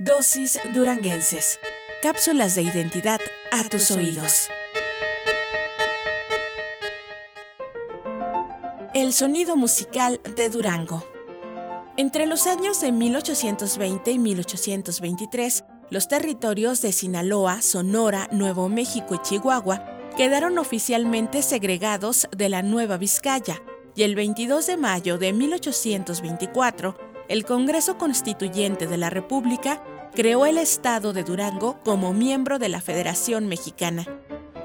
Dosis Duranguenses. Cápsulas de identidad a tus oídos. El sonido musical de Durango. Entre los años de 1820 y 1823, los territorios de Sinaloa, Sonora, Nuevo México y Chihuahua quedaron oficialmente segregados de la Nueva Vizcaya y el 22 de mayo de 1824 el Congreso Constituyente de la República creó el Estado de Durango como miembro de la Federación Mexicana.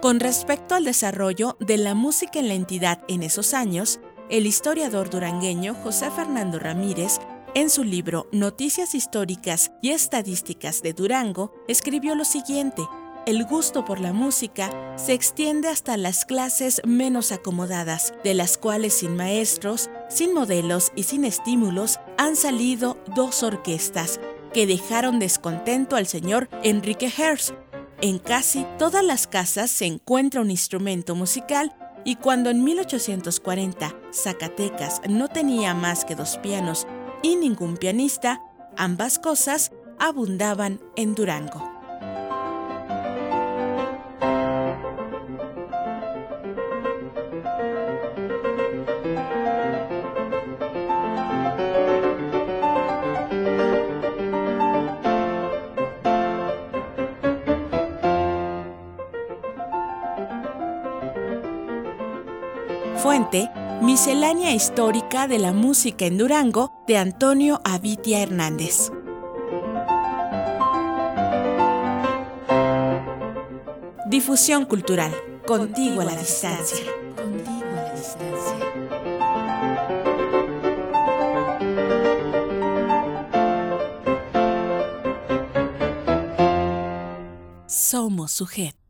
Con respecto al desarrollo de la música en la entidad en esos años, el historiador durangueño José Fernando Ramírez, en su libro Noticias históricas y estadísticas de Durango, escribió lo siguiente. El gusto por la música se extiende hasta las clases menos acomodadas, de las cuales sin maestros, sin modelos y sin estímulos han salido dos orquestas que dejaron descontento al señor Enrique Hertz. En casi todas las casas se encuentra un instrumento musical y cuando en 1840 Zacatecas no tenía más que dos pianos y ningún pianista, ambas cosas abundaban en Durango. Fuente, Miscelánea Histórica de la Música en Durango de Antonio Avitia Hernández. Difusión cultural. Contigo a la distancia. Contigo a la distancia. Somos sujetos.